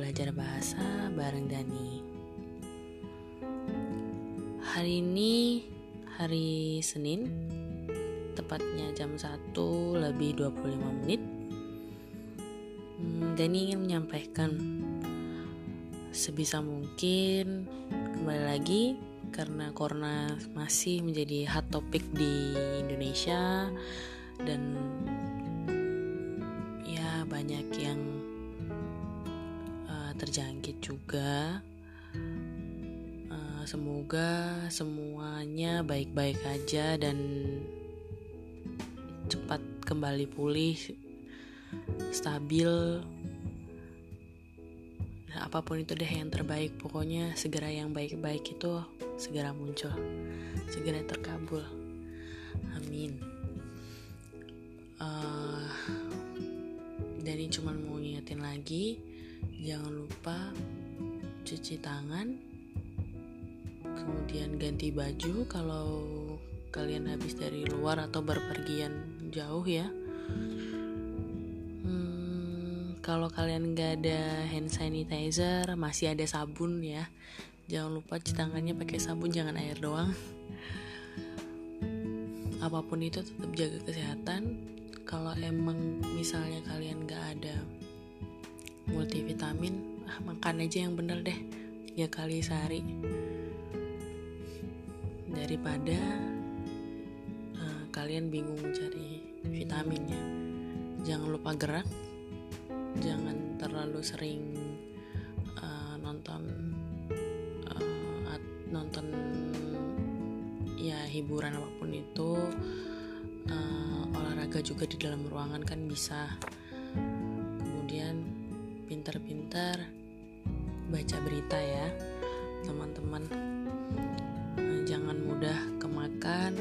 belajar bahasa bareng Dani. Hari ini hari Senin, tepatnya jam 1 lebih 25 menit. Hmm, Dani ingin menyampaikan sebisa mungkin kembali lagi karena corona masih menjadi hot topic di Indonesia dan ya banyak yang terjangkit juga. Uh, semoga semuanya baik-baik aja dan cepat kembali pulih stabil. Nah, apa pun itu deh yang terbaik pokoknya segera yang baik-baik itu segera muncul segera terkabul. Amin. Uh, Dani cuma mau ngingetin lagi jangan lupa cuci tangan kemudian ganti baju kalau kalian habis dari luar atau berpergian jauh ya. Hmm, kalau kalian gak ada hand sanitizer masih ada sabun ya. Jangan lupa cuci tangannya pakai sabun jangan air doang. Apa pun itu tetap jaga kesehatan. Kalau emang misalnya kalian gak ada multivitamin. Ah, makan aja yang bener deh tiga kali sehari. Daripada uh, kalian bingung cari vitaminnya. Jangan lupa gerak. Jangan terlalu sering uh, nonton uh, nonton ya hiburan apa pun itu. Uh, olahraga juga di dalam ruangan kan bisa pintar-pintar baca berita ya teman-teman. Uh, jangan mudah kemakan.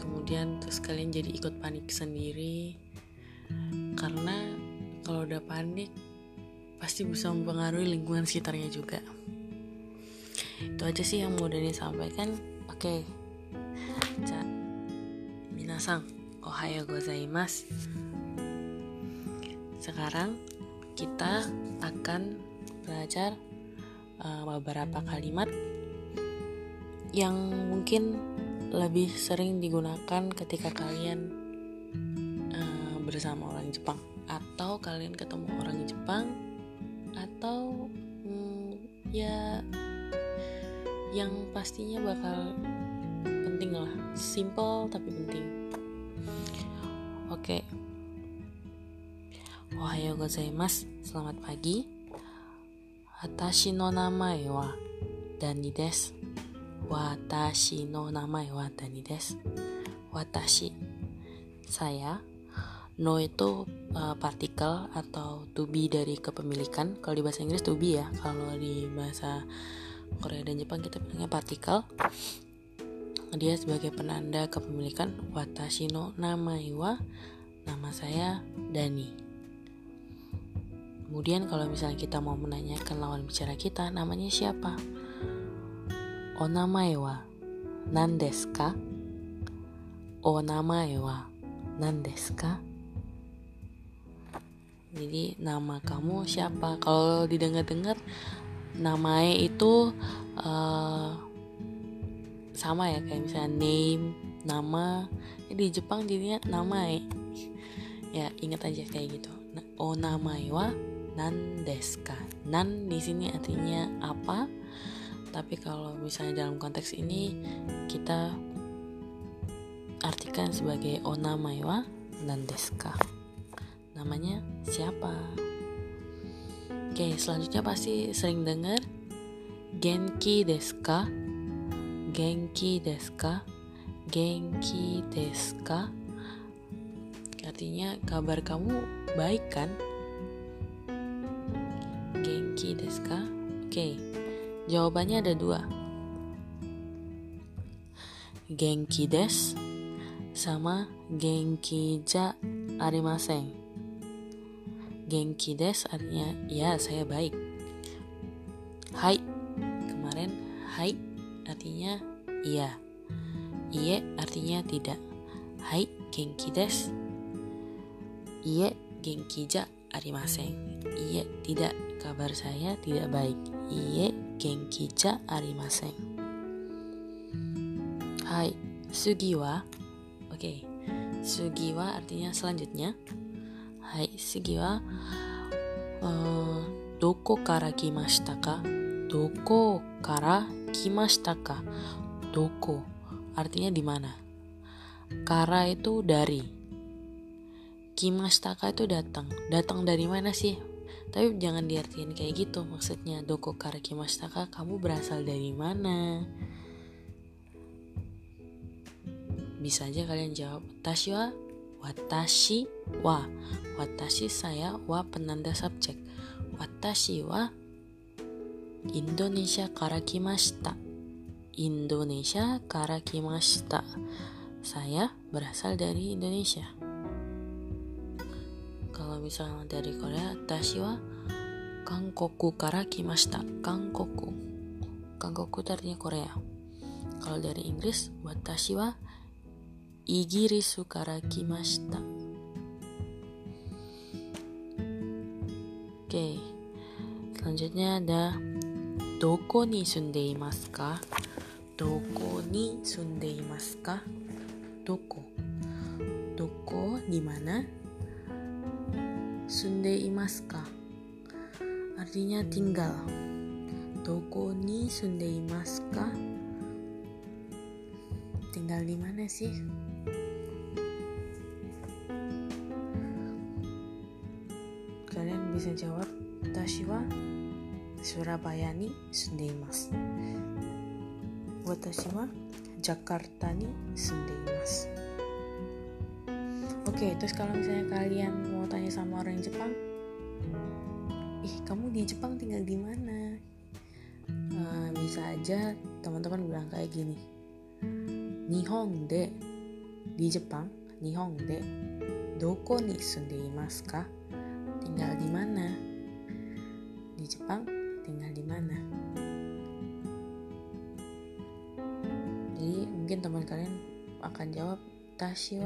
Kemudian terus kalian jadi ikut panik sendiri. Karena kalau udah panik pasti bisa mempengaruhi lingkungan sekitarnya juga. Itu aja sih yang mau Dani sampaikan. Oke. Okay. minasang. Ohayo gozaimasu. Sekarang kita akan belajar uh, beberapa kalimat yang mungkin lebih sering digunakan ketika kalian uh, bersama orang Jepang. Atau kalian ketemu orang Jepang atau hmm, ya yang pastinya bakal penting lah. Simple tapi penting. Oke. okay. Ohayo gozaimasu selamat pagi. Watashi no namae wa Dani desu. Watashi no namae wa Dani desu. Watashi. Saya No itu uh, partikel atau to be dari kepemilikan. Kalau di bahasa Inggris to be ya. Kalau di bahasa Korea dan Jepang kita bilangnya partikel. Dia sebagai penanda kepemilikan. Watashi no namae wa. Nama saya Dani Kemudian kalau misalnya kita mau menanyakan lawan bicara kita namanya siapa? Onamae wa nandesu ka? Onamae wa nandesu ka? Jadi nama kamu siapa? Kalau didengar-dengar namae itu uh, sama ya kayak misalnya name, nama. Di Jepang jadinya namae. Ya ingat aja kayak gitu. Onamae wa nan deska nan di sini artinya apa? Tapi kalau misalnya dalam konteks ini kita artikan sebagai onamai wa nan deska namanya siapa? Oke selanjutnya pasti sering dengar genki deska. Genki deska. Genki deska. Artinya kabar kamu baik kan Oke, jawabannya ada dua. Genki des sama genki ja arimasen. Genki des artinya ya saya baik. Hai, kemarin hai artinya iya. Iye artinya tidak. Hai, genki des. Iye, genki ja arimasen. Iye, tidak. Kabar saya tidak baik. Iye, genki ja arimasen. Hai, sugi wa. Oke. Okay. Sugi wa artinya selanjutnya. Hai, sugi wa uh, doko kara kimashita ka? Doko kara kimashita ka? Doko artinya di mana? Kara itu dari. Kimashitaka itu datang. Datang dari mana sih? Tapi jangan diartikan kayak gitu. Maksudnya doko kara kimashitaka, kamu berasal dari mana? Bisa aja kalian jawab. Watashi wa watashi wa. Watashi saya wa penanda subjek. Watashi wa Indonesia kara kimashita. Indonesia kara kimashita. Saya berasal dari Indonesia みさんはデリコで、私は？韓国から来ました。韓国。韓国だりにこれや。カルデリイングリス、私は？イギリスから来ました。OK。そしてね、どこに住んでいますか？どこに住んでいますか？どこ？どこにまな、sunde imaska artinya tinggal. Toko ni sunde imaska tinggal di mana sih? Kalian bisa jawab tashi wa Surabaya ni sunde imasu watashi wa Jakarta ni sunde imasu Oke, terus kalau misalnya kalian mau tanya sama orang Jepang, ih kamu di Jepang tinggal di mana? Uh, bisa aja teman-teman bilang kayak gini, Nihon de di Jepang, Nihon de doko ni sunde imasu ka? Tinggal di mana? Di Jepang tinggal di mana? Jadi mungkin teman kalian akan jawab Tashi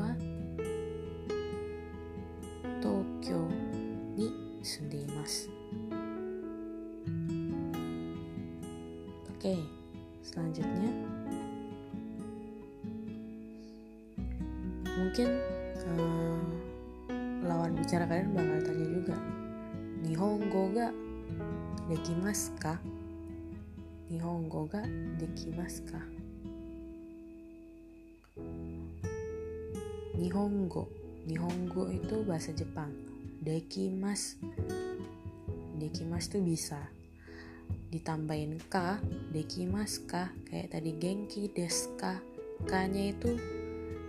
selanjutnya mungkin uh, lawan bicara kalian bakal tanya juga Nihongo ga dekimasu ka? Nihongo ga dekimasu ka? Nihongo Nihongo itu bahasa Jepang. Dekimas. Dekimas tuh bisa. Ditambahin ka, dekimas ka, kayak tadi genki deska. K-nya itu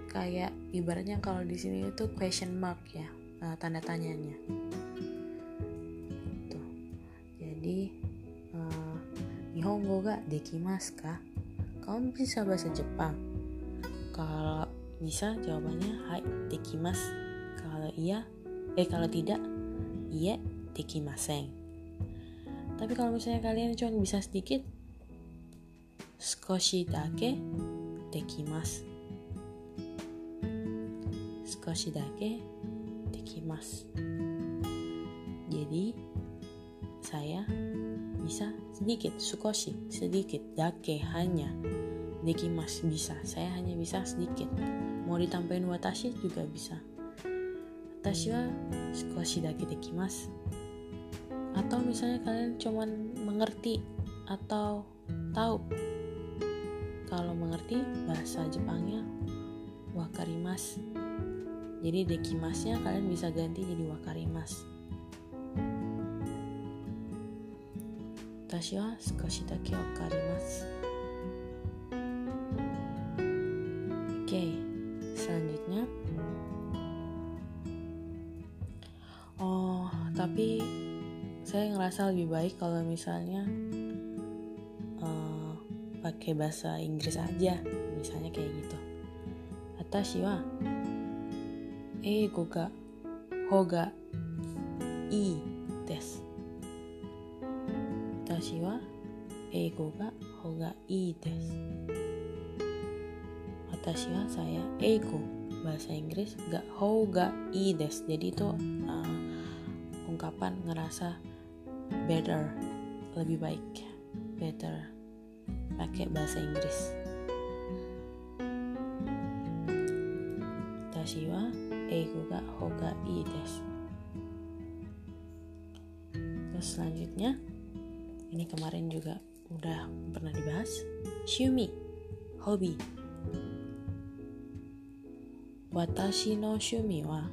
kayak ibaratnya kalau di sini itu question mark ya, uh, tanda tanyanya. Tuh. Jadi uh, Nihongo ga dekimasu ka? Kamu bisa bahasa Jepang? Kalau bisa jawabannya hai dekimas. Kalau iya, eh kalau tidak, iya dekimaseng. Tapi kalau misalnya kalian cuma bisa sedikit, skoshi dake dekimas. Skoshi dake dekimas. Jadi saya bisa sedikit, sukoshi, sedikit, dake hanya, dekimas bisa, saya hanya bisa sedikit mau ditambahin watashi juga bisa watashi wa sukoshi dake dekimasu atau misalnya kalian cuman mengerti atau tahu. Kalau mengerti bahasa Jepangnya wakarimas jadi dekimasnya kalian bisa ganti jadi wakarimas watashi wa sukoshi dake wakarimasu. Oke selanjutnya. Oh tapi saya ngerasa lebih baik kalau misalnya uh, pakai bahasa Inggris aja misalnya kayak gitu. Atashi wa eigo ga hoga i des atashi wa eigo ga hoga i des watashi wa saya eigo bahasa Inggris ga i des jadi itu uh, ungkapan ngerasa better. Lebih baik. Better. Pakai bahasa Inggris. Tashi wa eigo ga hoga ii desu. Terus selanjutnya ini kemarin juga udah pernah dibahas. Shumi hobi. Watashi no shumi wa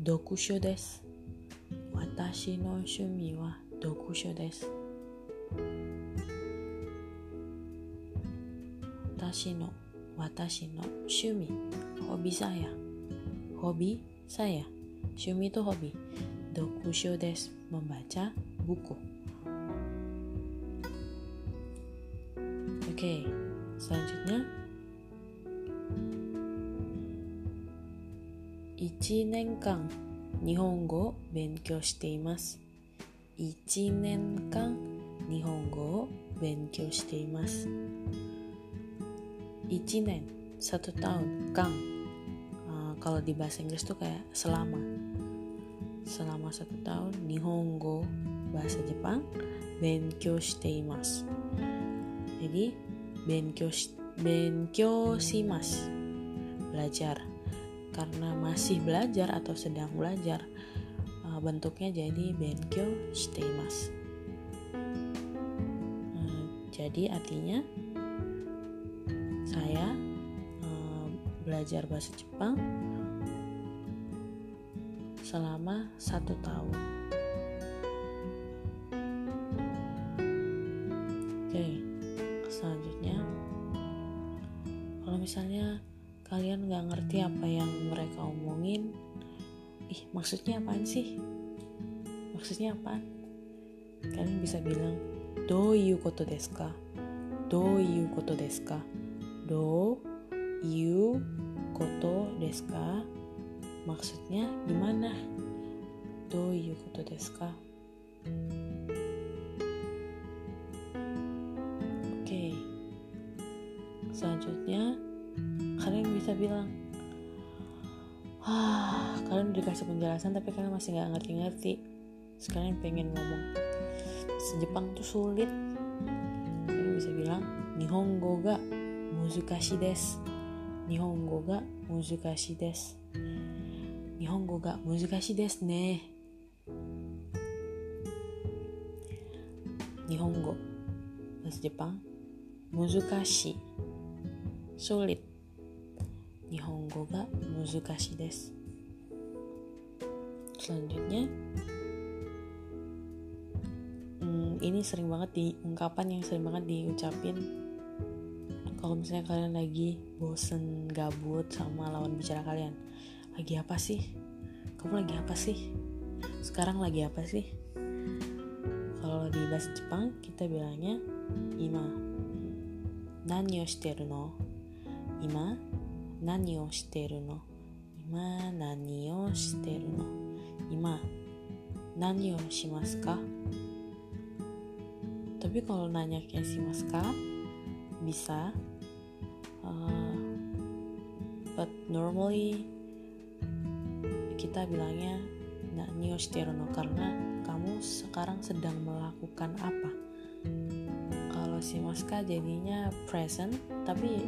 dokusho desu. Watashi no shumi wa dokusho desu. Watashi no, watashi no shumi, hobi saya. Hobi saya. Shumi itu hobi. Dokusho desu, membaca buku. Oke, selanjutnya 1年間日本語を勉強しています1年間日本語を勉強しています1年satu tahun kang uh, kalau di bahasa Inggris tuh kayak selama selama satu tahun nihongo bahasa Jepang benkyou shite imasu jadi benkyou benkyou shimasu belajar karena masih belajar atau sedang belajar uh, bentuknya jadi benkyo shiteimasu uh, jadi artinya saya uh, belajar bahasa Jepang selama satu tahun. Oke selanjutnya kalau misalnya kalian nggak ngerti apa yang mereka omongin. Ih maksudnya apaan sih? Maksudnya apa kalian bisa bilang do you koto desu ka? Do you koto desu ka? Do you koto desu ka? Maksudnya gimana? Do you koto desu ka? Oke. Selanjutnya bisa bilang ah kalian udah dikasih penjelasan tapi kalian masih nggak ngerti-ngerti. Sekarang pengen ngomong. Sejepang tuh sulit. Kalian bisa bilang nihongo ga muzukashi desu. Nihongo ga muzukashi desu. Nihongo ga muzukashi desu ne. Nihongo bahasa Jepang muzukashi sulit Nihongo ga muzukashi desu. Selanjutnya, hmm, ini sering banget di ungkapan yang sering banget diucapin. Kalau misalnya kalian lagi bosen gabut sama lawan bicara kalian lagi apa sih? Kamu lagi apa sih? Sekarang lagi apa sih? Kalau di bahasa Jepang kita bilangnya ima. Nani o shiteru no? Ima 何をしてるの今何をしてるの今何をしますか tapi kalau nanya kayak si Maska bisa uh, but normally kita bilangnya nani no karena kamu sekarang sedang melakukan apa kalau si Maska jadinya present tapi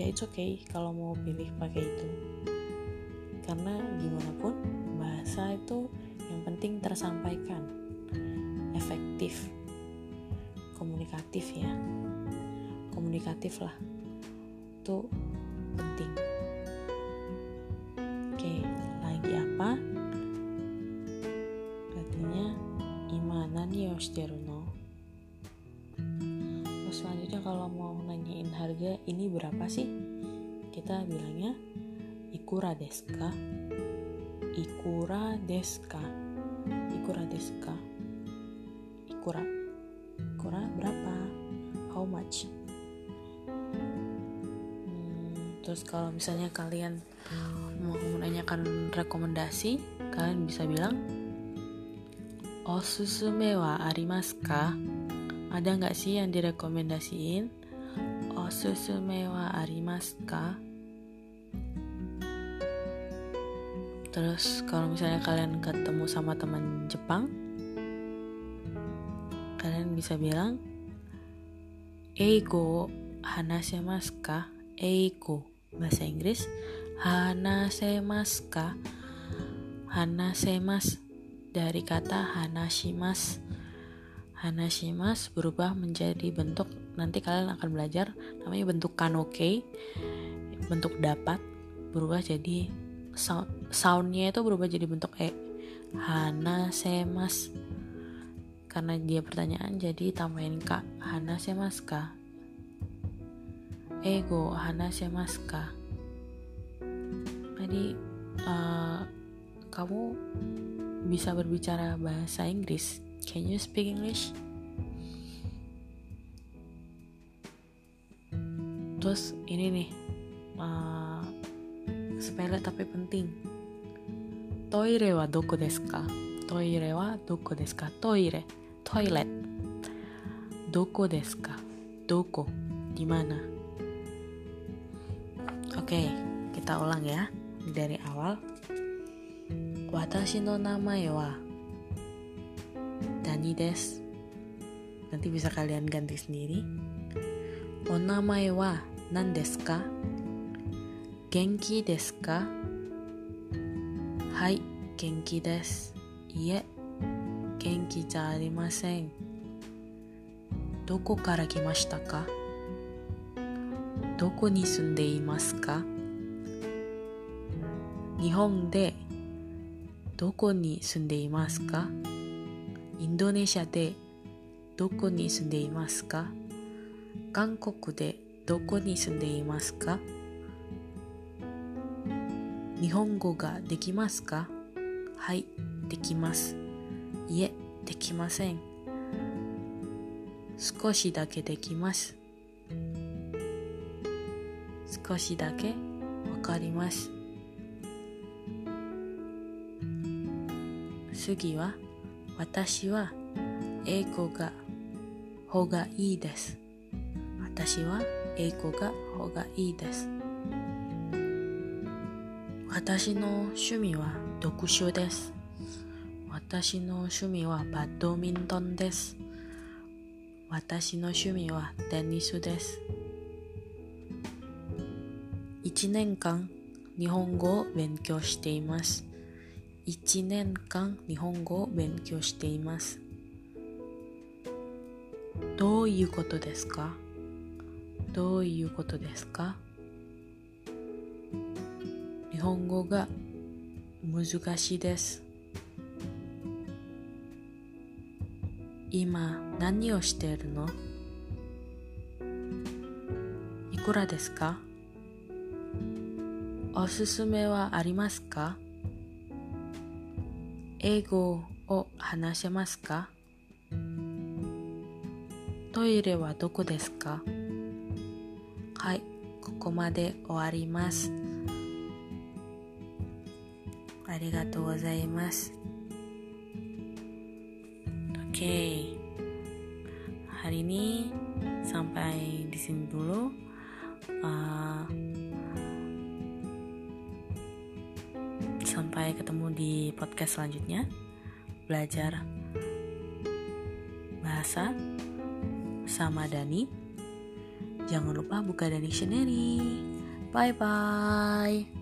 ya it's okay kalau mau pilih pakai itu. Karena gimana pun bahasa itu yang penting tersampaikan. Efektif. Komunikatif ya. Komunikatif lah. Itu penting. Oke lagi apa? Artinya imana nih harga ini berapa sih? Kita bilangnya ikura deska ikura deska ikura. Deska ikura ikura berapa? How much? Hmm, terus kalau misalnya kalian mau menanyakan rekomendasi kalian bisa bilang osusume wa arimasu ka ada nggak sih yang direkomendasiin? Osusume wa arimasu ka? terus kalau misalnya kalian ketemu sama teman Jepang kalian bisa bilang Eigo hanasemasu ka? Eigo bahasa Inggris hanasemasu ka? Hanasemas dari kata hanashimas hanashimas berubah menjadi bentuk nanti kalian akan belajar namanya bentuk kanoke bentuk dapat berubah jadi sound soundnya itu berubah jadi bentuk e Hana semas. Karena dia pertanyaan jadi tambahin kak Hana semas ka ego Hana semas ka jadi uh, kamu bisa berbicara bahasa Inggris. Can you speak English terus ini nih uh, sepele tapi penting. Toire wa doko desu ka? Toire wa doko desu ka? Toire, toilet. Doko desu ka? Doko, di mana? Oke, kita ulang ya dari awal. Watashi no namae wa Dani desu. Nanti bisa kalian ganti sendiri. O namae wa nan desu ka? 元気ですか？はい、元気です。いえ、元気じゃありません。どこから来ましたか？どこに住んでいますか？日本でどこに住んでいますか？インドネシアでどこに住んでいますか？韓国でどこに住んでいますか？日本語ができますか？はい、できます。いえ、できません。少しだけできます。少しだけわかります。次は、私は英語が方がいいです。私は英語が方がいいです。私の趣味は読書です。私の趣味はバドミントンです。私の趣味はテニスです。1年間日本語を勉強しています。1年間日本語を勉強しています。どういうことですか？どういうことですか？日本語が難しいです。今何をしているの？いくらですか？おすすめはありますか？英語を話せますか？トイレはどこですか？はい、ここまで終わります。ありがとうございます Oke okay. Hari ini Sampai di sini dulu uh, Sampai ketemu di podcast selanjutnya Belajar Bahasa Sama Dani Jangan lupa buka The Dictionary. Bye bye